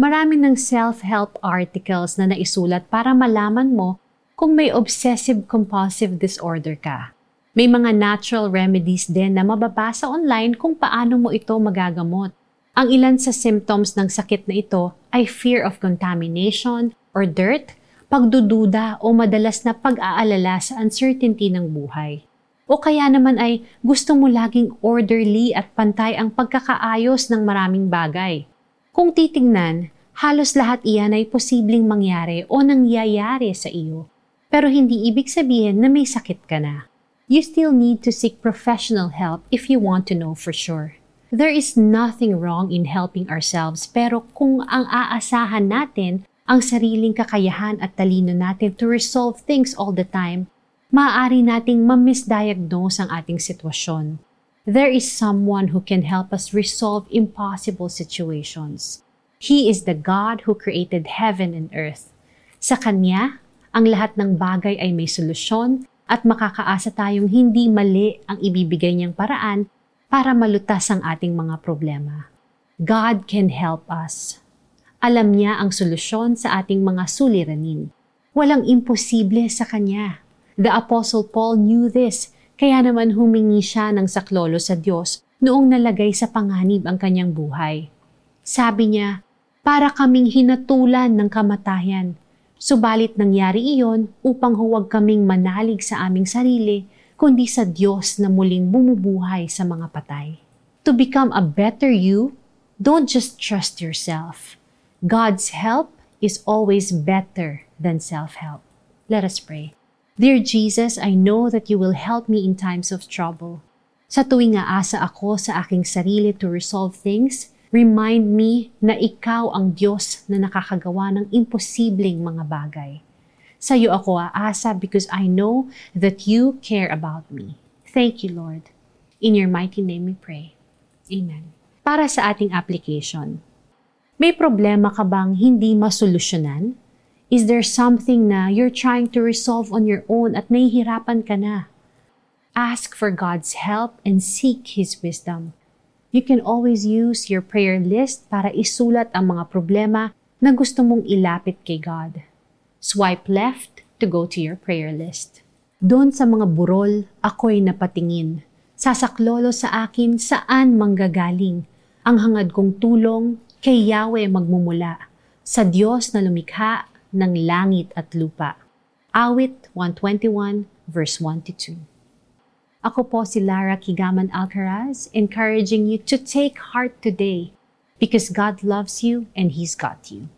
Marami ng self-help articles na naisulat para malaman mo kung may obsessive-compulsive disorder ka. May mga natural remedies din na mababasa online kung paano mo ito magagamot. Ang ilan sa symptoms ng sakit na ito ay fear of contamination or dirt, pagdududa o madalas na pag-aalala sa uncertainty ng buhay. O kaya naman ay gusto mo laging orderly at pantay ang pagkakaayos ng maraming bagay. Kung titingnan, halos lahat iyan ay posibleng mangyari o nangyayari sa iyo. Pero hindi ibig sabihin na may sakit ka na. You still need to seek professional help if you want to know for sure. There is nothing wrong in helping ourselves pero kung ang aasahan natin ang sariling kakayahan at talino natin to resolve things all the time, maaari nating ma-misdiagnose ang ating sitwasyon. There is someone who can help us resolve impossible situations. He is the God who created heaven and earth. Sa Kanya, ang lahat ng bagay ay may solusyon at makakaasa tayong hindi mali ang ibibigay niyang paraan para malutas ang ating mga problema. God can help us. Alam niya ang solusyon sa ating mga suliranin. Walang imposible sa Kanya. The Apostle Paul knew this, kaya naman humingi siya ng saklolo sa Diyos noong nalagay sa panganib ang kanyang buhay. Sabi niya, para kaming hinatulan ng kamatayan, subalit nangyari iyon upang huwag kaming manalig sa aming sarili, kundi sa Diyos na muling bumubuhay sa mga patay. To become a better you, don't just trust yourself. God's help is always better than self-help. Let us pray. Dear Jesus, I know that you will help me in times of trouble. Sa tuwing aasa ako sa aking sarili to resolve things, remind me na ikaw ang Diyos na nakakagawa ng imposibleng mga bagay. Sa iyo ako aasa because I know that you care about me. Thank you, Lord. In your mighty name we pray. Amen. Para sa ating application, may problema ka bang hindi masolusyonan? Is there something na you're trying to resolve on your own at nahihirapan ka na? Ask for God's help and seek His wisdom. You can always use your prayer list para isulat ang mga problema na gusto mong ilapit kay God. Swipe left to go to your prayer list. Doon sa mga burol, ako'y napatingin. Sasaklolo sa akin saan manggagaling. Ang hangad kong tulong kay Yahweh magmumula. Sa Diyos na lumikha ng langit at lupa. Awit 121 verse 1 to 2. Ako po si Lara Kigaman Alcaraz, encouraging you to take heart today because God loves you and He's got you.